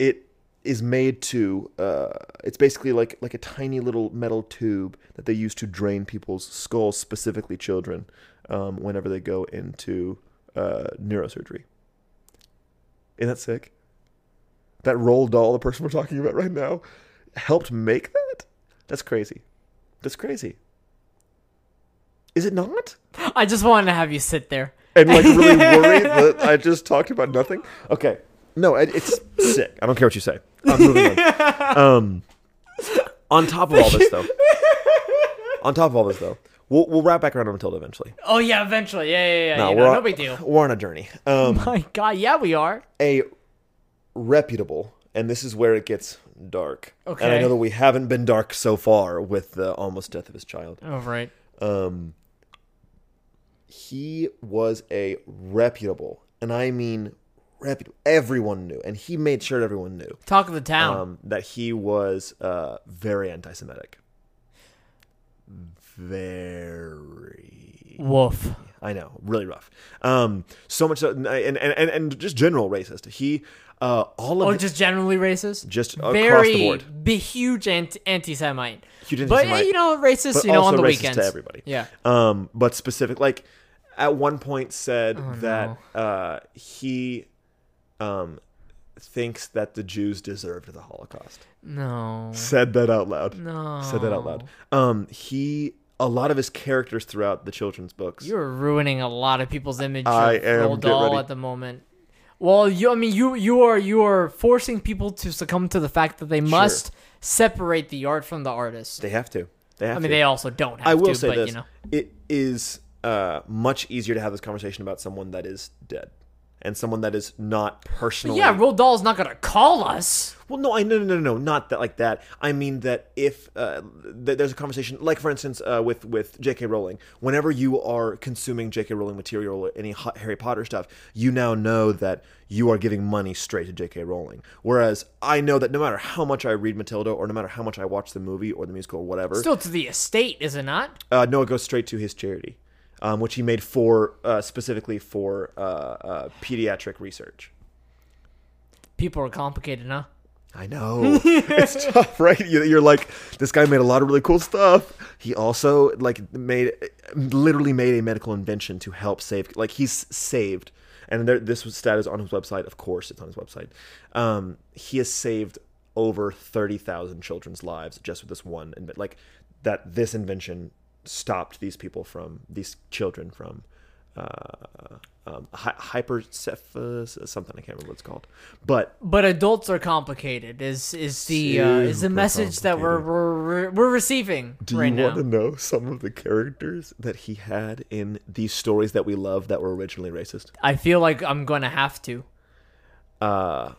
It is made to. Uh, it's basically like like a tiny little metal tube that they use to drain people's skulls, specifically children, um, whenever they go into uh, neurosurgery. Isn't that sick? That Roald Dahl, the person we're talking about right now, helped make that. That's crazy. That's crazy. Is it not? I just wanted to have you sit there. And like really worry that I just talked about nothing. Okay. No, it, it's sick. I don't care what you say. I'm moving on. Um, on top of all this, though, on top of all this, though, we'll we'll wrap back around on Matilda eventually. Oh yeah, eventually. Yeah, yeah, yeah. No, you we're know, on, no big deal. We're on a journey. Um, My God, yeah, we are. a reputable, and this is where it gets dark. Okay. And I know that we haven't been dark so far with the almost death of his child. Oh right. Um, he was a reputable, and I mean reputable. Everyone knew, and he made sure everyone knew Talk of the town. um, that he was uh, very anti-Semitic. Very. Woof. I know, really rough. Um, so much so, and and and, and just general racist. He, uh, all of Oh, it- just generally racist. just across the board, be huge anti- anti-Semite. huge But anti-Semite, you know, racist. but you know, on the racist weekends. to everybody. Yeah. Um, but specific, like at one point said Oh, that uh, he um, thinks that the Jews deserved the Holocaust. No. Said that out loud. No. Said that out loud. Um, he a lot of his characters throughout the children's books. You're ruining a lot of people's image I of am. Roald Dahl at the moment. Well, you, I mean, you, you are, you are forcing people to succumb to the fact that they must separate the art from the artist. they have to. They have I mean, to. they also don't have I will to, say but this: you know, it is uh, much easier to have this conversation about someone that is dead and someone that is not personally. yeah, Roald Dahl's not gonna call us. Well, no, I no no no no not that like that. I mean that if uh, th- there's a conversation, like for instance, uh, with with J.K. Rowling, whenever you are consuming J.K. Rowling material or any Ha- Harry Potter stuff, you now know that you are giving money straight to J.K. Rowling. Whereas I know that no matter how much I read Matilda or no matter how much I watch the movie or the musical or whatever, Still to the estate, is it not? uh, no, it goes straight to his charity, um, which he made for uh, specifically for uh, uh, pediatric research. People are complicated, huh? I know it's tough, right? You- You're like, this guy made a lot of really cool stuff. He also like made, literally made a medical invention to help save. Like he's saved, and there, this was status on his website. Of course, it's on his website. Um, he has saved over thirty thousand children's lives just with this one. Like that, this invention stopped these people from these children from. Uh, um, hy- hypercephalus, something I can't remember what it's called, but But adults are complicated. Is is the uh, is the message that we're we're we're receiving Do right you now? want to know some of the characters that he had in these stories that we love that were originally racist? I feel like I'm gonna have to. Uh,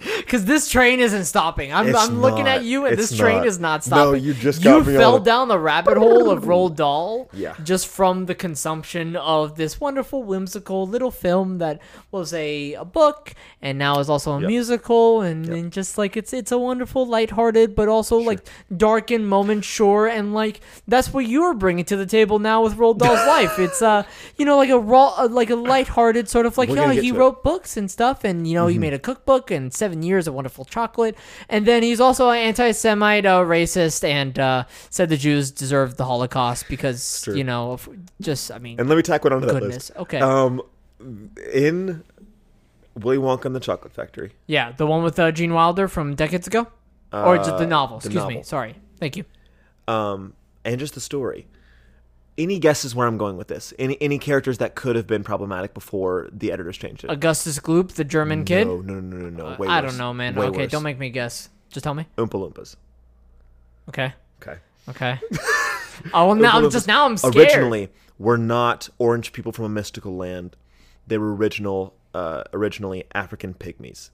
Because this train isn't stopping. I'm, I'm looking not. at you, and this train not. is not stopping. No, you just you fell down the rabbit hole of Roald Dahl. Yeah. Just from the consumption of this wonderful, whimsical little film that was a, a book and now is also a Yep. musical, and, and just like it's it's a wonderful, lighthearted, but also like darkened moment, sure, and like that's what you're bringing to the table now with Roald Dahl's life. It's uh, you know, like a raw, uh, like a lighthearted sort of like, We're oh, he to it. wrote books and stuff, and you know, he made a cookbook and seven 27 years of wonderful chocolate. And then he's also an anti Semite, uh, racist, and uh, said the Jews deserved the Holocaust because, you know, just, I mean, And let me tack one onto that goodness. list. Okay. Um, in Willy Wonka and the Chocolate Factory, yeah, the one with uh, Gene Wilder from decades ago? or just the uh, novel, the excuse me. Sorry. Thank you. um, and just the story. Any guesses where I'm going with this? Any any characters that could have been problematic before the editors changed it? Augustus Gloop, the German kid? No, no, no, no, no. Uh, Way I worse. don't know, man. Way okay, worse. don't make me guess. Just tell me. Oompa Loompas. Okay. Okay. Okay. oh, well, now I'm just now I'm scared. Originally, were not orange people from a mystical land. They were original, uh, originally African pygmies,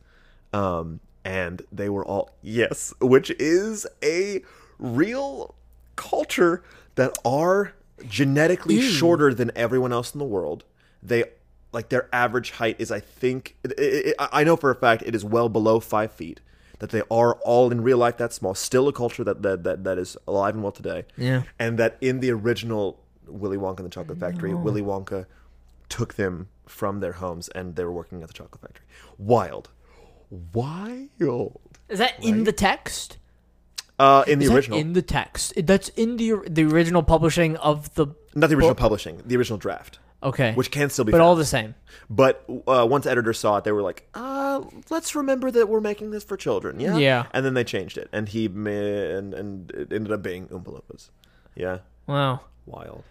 um, and they were all yes, which is a real culture that are genetically shorter than everyone else in the world. They like their average height is, I think, it, it, it- I know for a fact it is well below five feet. That they are all in real life that small, still a culture that that that, that is alive and well today Yeah. and that in the original Willy Wonka and the Chocolate Factory, Willy Wonka took them from their homes and they were working at the chocolate factory. Wild, wild. Is that in the text? Uh, in the Is that original, in the text. That's in the the original publishing of the. not the original book? publishing, the original draft, Okay. which can still be. but found. all the same. But uh, once editors saw it, they were like, uh, "Let's remember that we're making this for children." Yeah, Yeah. And then they changed it, and he ma- and and it ended up being Oompa Loompas. Yeah, Wow. wild,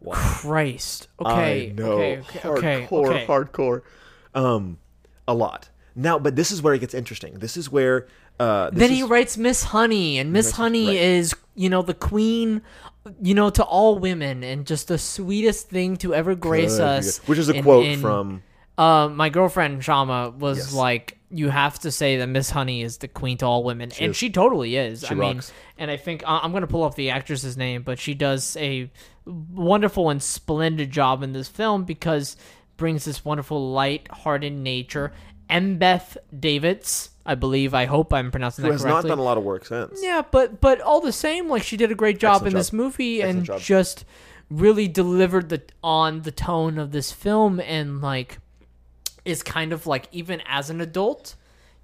wild. Christ. Okay. I know. Okay. Okay. Okay. Hardcore, okay. hardcore. Um, a lot. Now, but this is where it gets interesting. This is where uh, then he is- writes Miss Honey, and Miss Honey right. is, you know, the queen, you know, to all women, and just the sweetest thing to ever grace Good, us. which is a in- quote in- from Uh, my girlfriend Shama was Yes. like, "You have to say that Miss Honey is the queen to all women," and is. she totally is. I mean, and I think I- I'm gonna pull up the actress's name, but she does a wonderful and splendid job in this film because brings this wonderful light-hearted nature. Embeth Davidtz, I believe. I hope I'm pronouncing who that has not done a lot of work since. Yeah, but but all the same, like she did a great job Excellent in this job. movie Excellent and job. just really delivered the on the tone of this film and like is kind of like even as an adult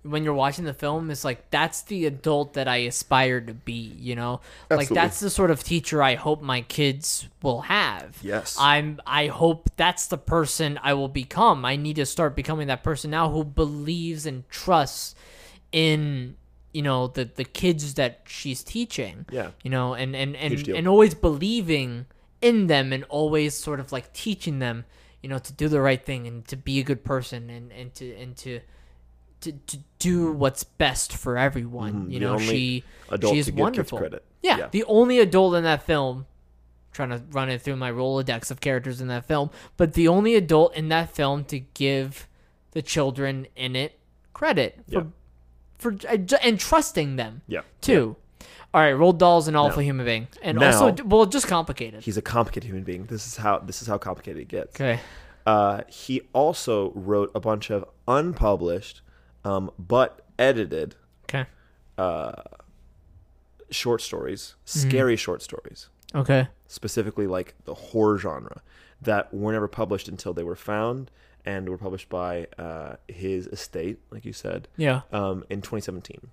when you're watching the film it's like that's the adult that I aspire to be, you know? Like that's the sort of teacher I hope my kids will have. Yes. I'm I hope that's the person I will become. I need to start becoming that person now who believes and trusts in you know the the kids that she's teaching. Yeah. You know, and and and, and always believing in them and always sort of like teaching them, you know, to do the right thing and to be a good person and and to and to to, to do what's best for everyone. Mhm, You know, she she's to give kids wonderful. credit. Yeah, Yeah. the only adult in that film. Trying to run it through my Rolodex of characters in that film, but the only adult in that film to give the children in it credit for Yeah. for and trusting them Yeah. too. All right, Roald Dahl's an awful Now- human being, and now- also well, just complicated. He's a complicated human being. This is how this is how complicated it gets. Okay, Uh, he also wrote a bunch of unpublished, um, but edited okay, short stories, Mm-hmm. scary short stories. okay. specifically like the horror genre that were never published until they were found and were published by uh, his estate, like you said, Yeah. um, in 2017.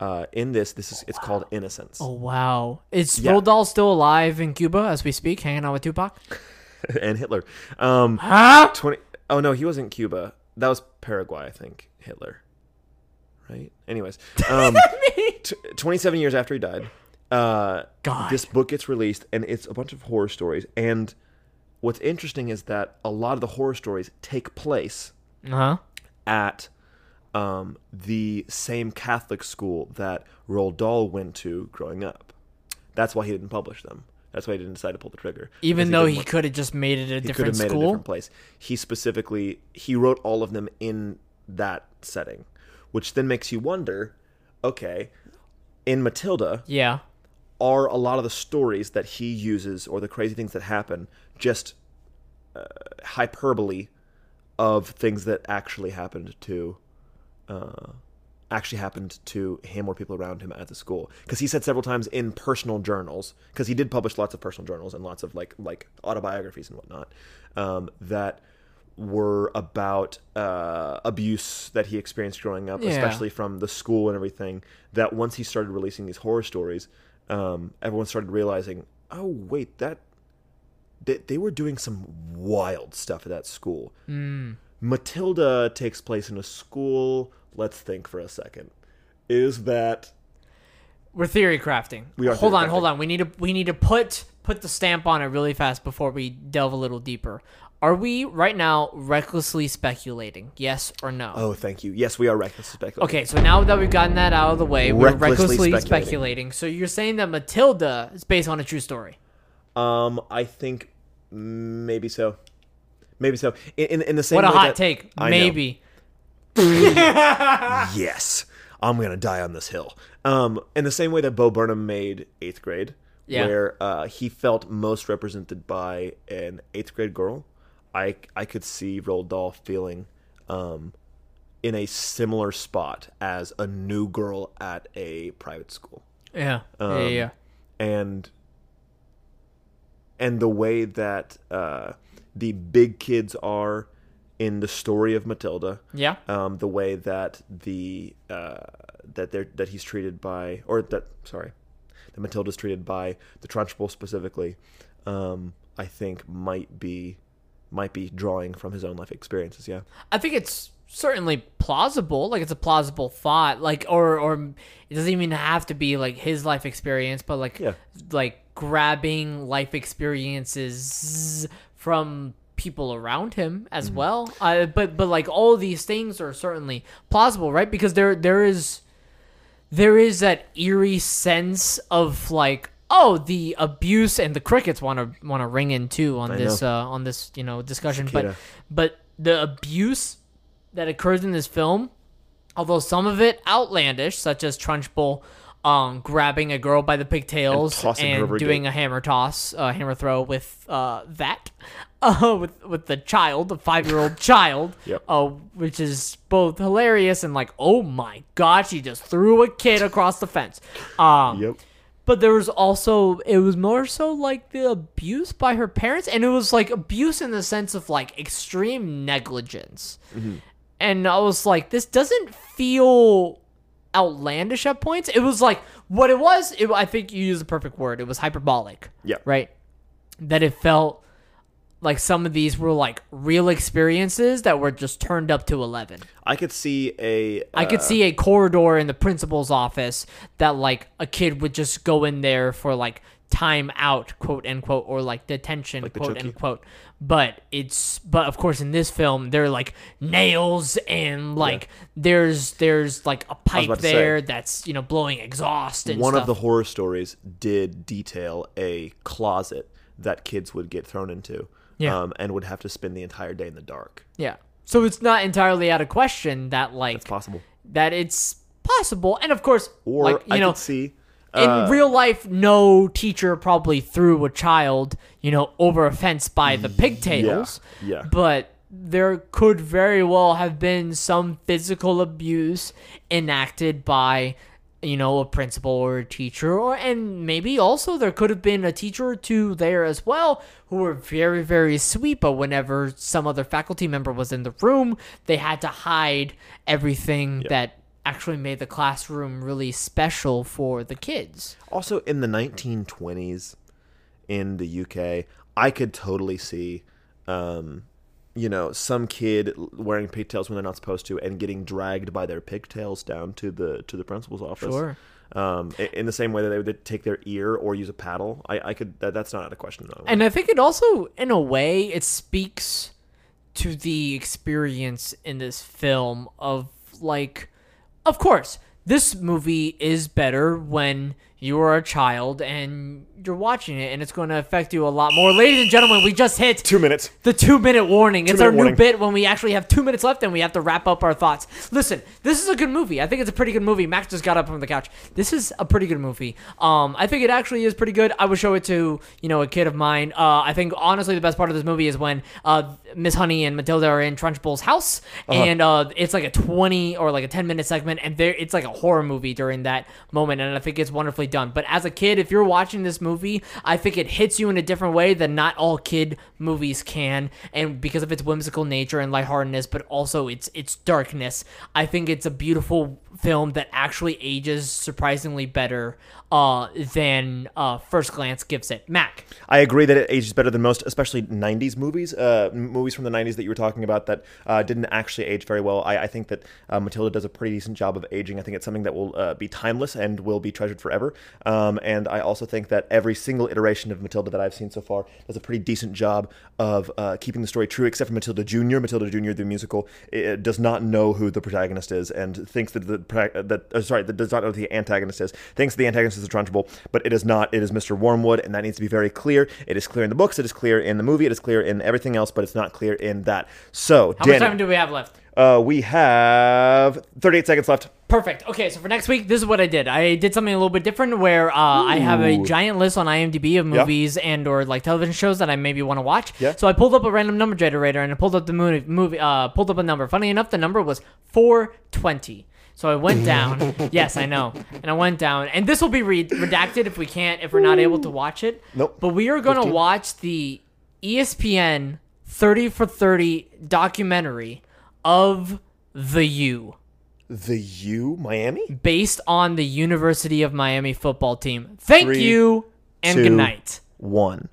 Uh, in this, this is it's called Innocence, Oh wow, is Yeah. Roald Dahl still alive in Cuba as we speak, hanging out with Tupac? and Hitler. Um, Huh? 20. Oh no, he wasn't Cuba. That was Paraguay, I think. Hitler, right? Anyways, um, t- 27 years after he died, uh, God. this book gets released, and it's a bunch of horror stories. And what's interesting is that a lot of the horror stories take place Uh huh. at um, the same Catholic school that Roald Dahl went to growing up. That's why he didn't publish them. That's why he didn't decide to pull the trigger. Even though he could have just made it a he could different made a school. different place. He specifically he wrote all of them in that setting, which then makes you wonder. Okay, in Matilda, Yeah. are a lot of the stories that he uses or the crazy things that happen just uh, hyperbole of things that actually happened to uh, actually happened to him or people around him at the school because he said several times in personal journals because he did publish lots of personal journals and lots of like like autobiographies and whatnot um, that were about uh, abuse that he experienced growing up, Yeah. especially from the school and everything. That once he started releasing these horror stories, um, everyone started realizing, oh wait, that they, they were doing some wild stuff at that school. Hmm. Matilda takes place in a school. Let's think for a second. Is that We're theory crafting. We are Hold on, hold on. We need to we need to put put the stamp on it really fast before we delve a little deeper. Are we right now recklessly speculating? Yes or no? Oh, thank you. Yes, we are recklessly speculating. Okay, so now that we've gotten that out of the way, we're Recklessly speculating. speculating. So you're saying that Matilda is based on a true story? Um, I think maybe so. Maybe so. In in, in the same What a way hot that- take. I. Maybe. Yes, I'm gonna die on this hill. Um, in the same way that Bo Burnham made Eighth Grade, Yeah. where uh, he felt most represented by an eighth grade girl, I I could see Roald Dahl feeling um, in a similar spot as a new girl at a private school. Yeah. yeah, Um, yeah. and and the way that uh, the big kids are in the story of Matilda, Yeah. um, the way that the uh, that they're that he's treated by, or that sorry, that Matilda's treated by the Trunchbull specifically, um, I think might be might be drawing from his own life experiences. Yeah, I think it's certainly plausible. Like it's a plausible thought. Like or or it doesn't even have to be like his life experience, but like Yeah. like grabbing life experiences from people around him Mm-hmm. as well. Uh, but but like all these things are certainly plausible, right? Because there there is there is that eerie sense of like oh the abuse and the crickets want to want to ring in too on I this uh on this you know discussion Cicada. but but the abuse that occurs in this film although some of it outlandish such as trunchbull um grabbing a girl by the pigtails And and, doing a hammer toss uh, hammer throw with uh that uh with with the child the five-year-old child Yep. uh, which is both hilarious and like oh my god she just threw a kid across the fence um yep. But there was also it was more so like the abuse by her parents and it was like abuse in the sense of like extreme negligence. Mm-hmm. And i was like this doesn't feel outlandish at points. It was like what it was it, i think you used the perfect word it was hyperbolic Yeah. right? That it felt like some of these were like real experiences that were just turned up to 11 I could see a. I could uh, see a corridor in the principal's office that like a kid would just go in there for like time out, quote unquote, or like detention, Like the quote Chokey? unquote. But it's but of course in this film there are like nails and like there's there's like a pipe about to say. there that's you know blowing exhaust and one stuff. of the horror stories did detail a closet that kids would get thrown into Yeah. um, and would have to spend the entire day in the dark. yeah. So it's not entirely out of question that like It's possible. that it's possible, and of course, Or like you I know, could see. in uh, real life, no teacher probably threw a child, you know, over a fence by the pigtails. yeah. But there could very well have been some physical abuse enacted by, you know, a principal or a teacher, or and maybe also there could have been a teacher or two there as well who were very, very sweet. But whenever some other faculty member was in the room, they had to hide everything that actually made the classroom really special for the kids. Also, in the 1920s in the UK, I could totally see, um, you know, some kid wearing pigtails when they're not supposed to and getting dragged by their pigtails down to the to the principal's office. Sure. Um, in the same way that they would take their ear or use a paddle, I, I could. That, that's not out of question. No. And I think it also, in a way, it speaks to the experience in this film of like, of course, this movie is better when you are a child and you're watching it, and it's going to affect you a lot more. Ladies and gentlemen, we just hit Two minutes. the two minute warning. it's our Two-minute new bit when we actually have two minutes left and we have to wrap up our thoughts. Listen, this is a good movie. I think it's a pretty good movie. Max just got up from the couch. This is a pretty good movie. Um, I think it actually is pretty good. I would show it to you know a kid of mine. Uh, I think honestly the best part of this movie is when uh, Miss Honey and Matilda are in Trunchbull's house, and uh, it's like a twenty or like a ten minute segment, and there it's like a horror movie during that moment, and I think it's wonderfully done. But as a kid, if you're watching this movie, I think it hits you in a different way than not all kid movies can, and because of its whimsical nature and lightheartedness, but also its its darkness, I think it's a beautiful film that actually ages surprisingly better uh, than uh, first glance gives it. Mac. I agree that it ages better than most, especially '90s movies, uh, movies from the '90s that you were talking about that uh, didn't actually age very well. I, I think that uh, Matilda does a pretty decent job of aging. I think it's something that will uh, be timeless and will be treasured forever. Um, and I also think that every single iteration of Matilda that I've seen so far does a pretty decent job of keeping the story true, except for Matilda Jr. Matilda Jr. the musical does not know who the protagonist is and thinks that the that uh, sorry that does not know who the antagonist is. Thinks the antagonist is Trunchbull, but it is not. It is Mr. Wormwood, and that needs to be very clear. It is clear in the books. It is clear in the movie. It is clear in everything else, but it's not clear in that. So, How Danny, much time do we have left? uh, we have 38 seconds left. Perfect. Okay, so for next week, this is what I did. I did something a little bit different where uh, I have a giant list on IMDb of Yeah. movies and or like television shows that I maybe want to watch. Yeah. So I pulled up a random number generator and I pulled up the movie. movie uh, pulled up a number. Funny enough, the number was 420. So I went down. yes, I know. And I went down. And this will be re- redacted if we can't, if we're not able to watch it. Nope. But we are going to watch the ESPN 30 for 30 documentary of The U The U, Miami. based on the University of Miami football team. Thank Three, you and two, good night. One.